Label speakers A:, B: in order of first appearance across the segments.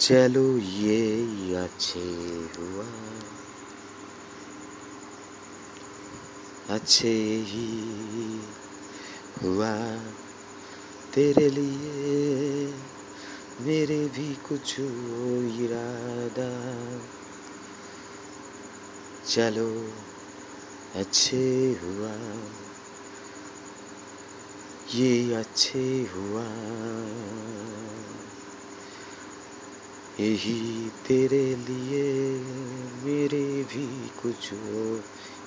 A: चलो ये अच्छे हुआ अच्छे ही हुआ तेरे लिए मेरे भी कुछ इरादा चलो अच्छे हुआ ये अच्छे हुआ यही तेरे लिए मेरे भी कुछ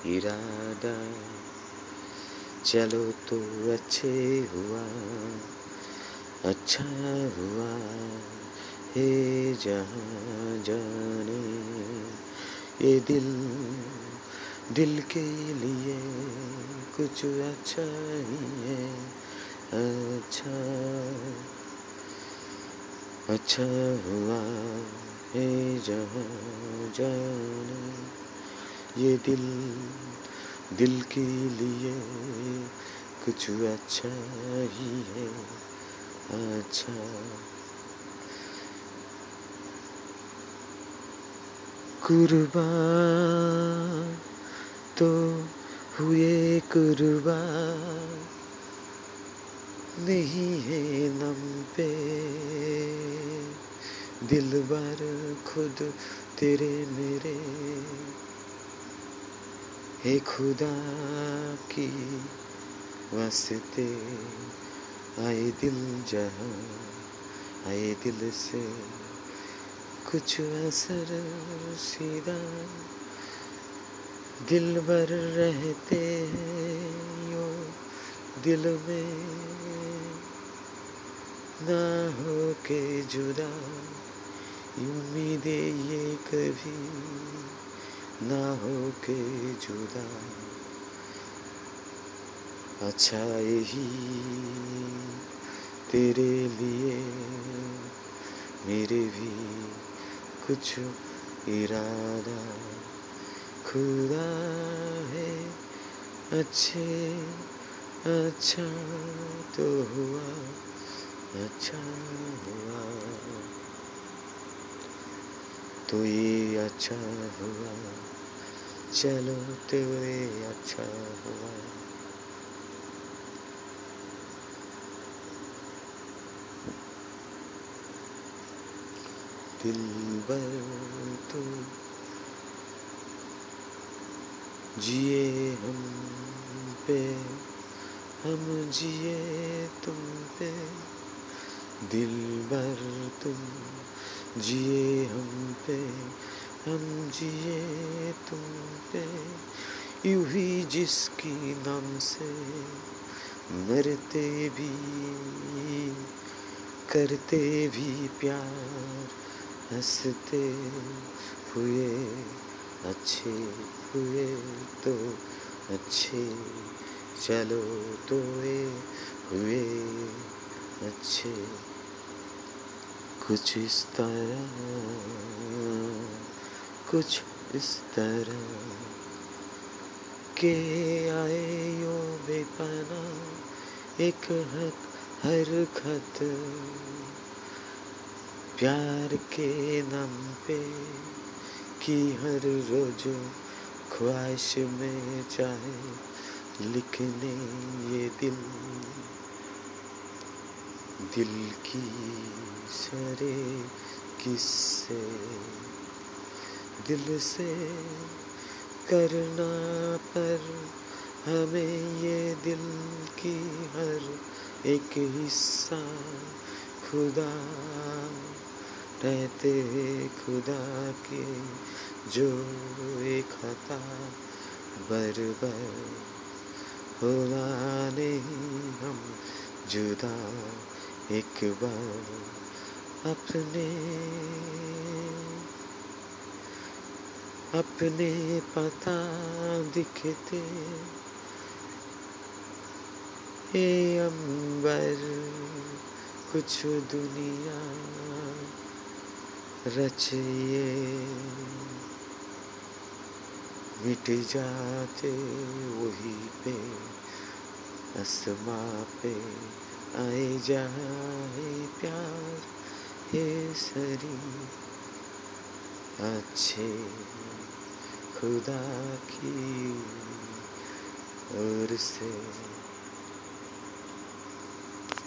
A: इरादा। चलो तो अच्छे हुआ अच्छा हुआ हे जहाँ जाने। ये दिल दिल के लिए कुछ अच्छा ही है अच्छा। अच्छा हुआ हे जहाँ ये दिल दिल के लिए कुछ अच्छा ही है। अच्छा। कुर्बान तो हुए कुर्बान। नहीं है नम पे दिल बार खुद तेरे मेरे। हे खुदा की वास्ते आए दिल जहाँ, आए दिल से कुछ असर सीधा। दिल भर रहते हैं यो दिल में ना हो के जुदा। उम्मीदें ये कभी ना हो के जुदा। अच्छा यही तेरे लिए, मेरे भी कुछ इरादा। खुदा है, अच्छे अच्छा तो हुआ अच्छा हुआ। तो ये अच्छा हुआ, चलो तो ये अच्छा हुआ। दिल बर तो जिए हम पे, हम जिए तुम पे। दिल भर तुम जिए हम पे, हम जिए तुम पे। यूँ ही जिसकी नाम से मरते भी, करते भी प्यार, हँसते हुए, अच्छे हुए तो अच्छे, चलो तो हुए, अच्छे कुछ इस तरह, कुछ इस तरह के आए यो बेपना एक हक हर खत प्यार के नाम पे कि हर रोज ख्वाहिश में चाहे लिखने ये दिल दिल की सरे किससे? दिल से करना पर हमें ये दिल की हर एक हिस्सा खुदा रहते खुदा के जो एक खता बरबर होला नहीं हम जुदा एक बार अपने अपने पता दिखते ए अंबर कुछ दुनिया रचिए मिट जाते वही पे, असमा पे। आए जाए प्यार हे सरी अच्छे खुदा की ओर से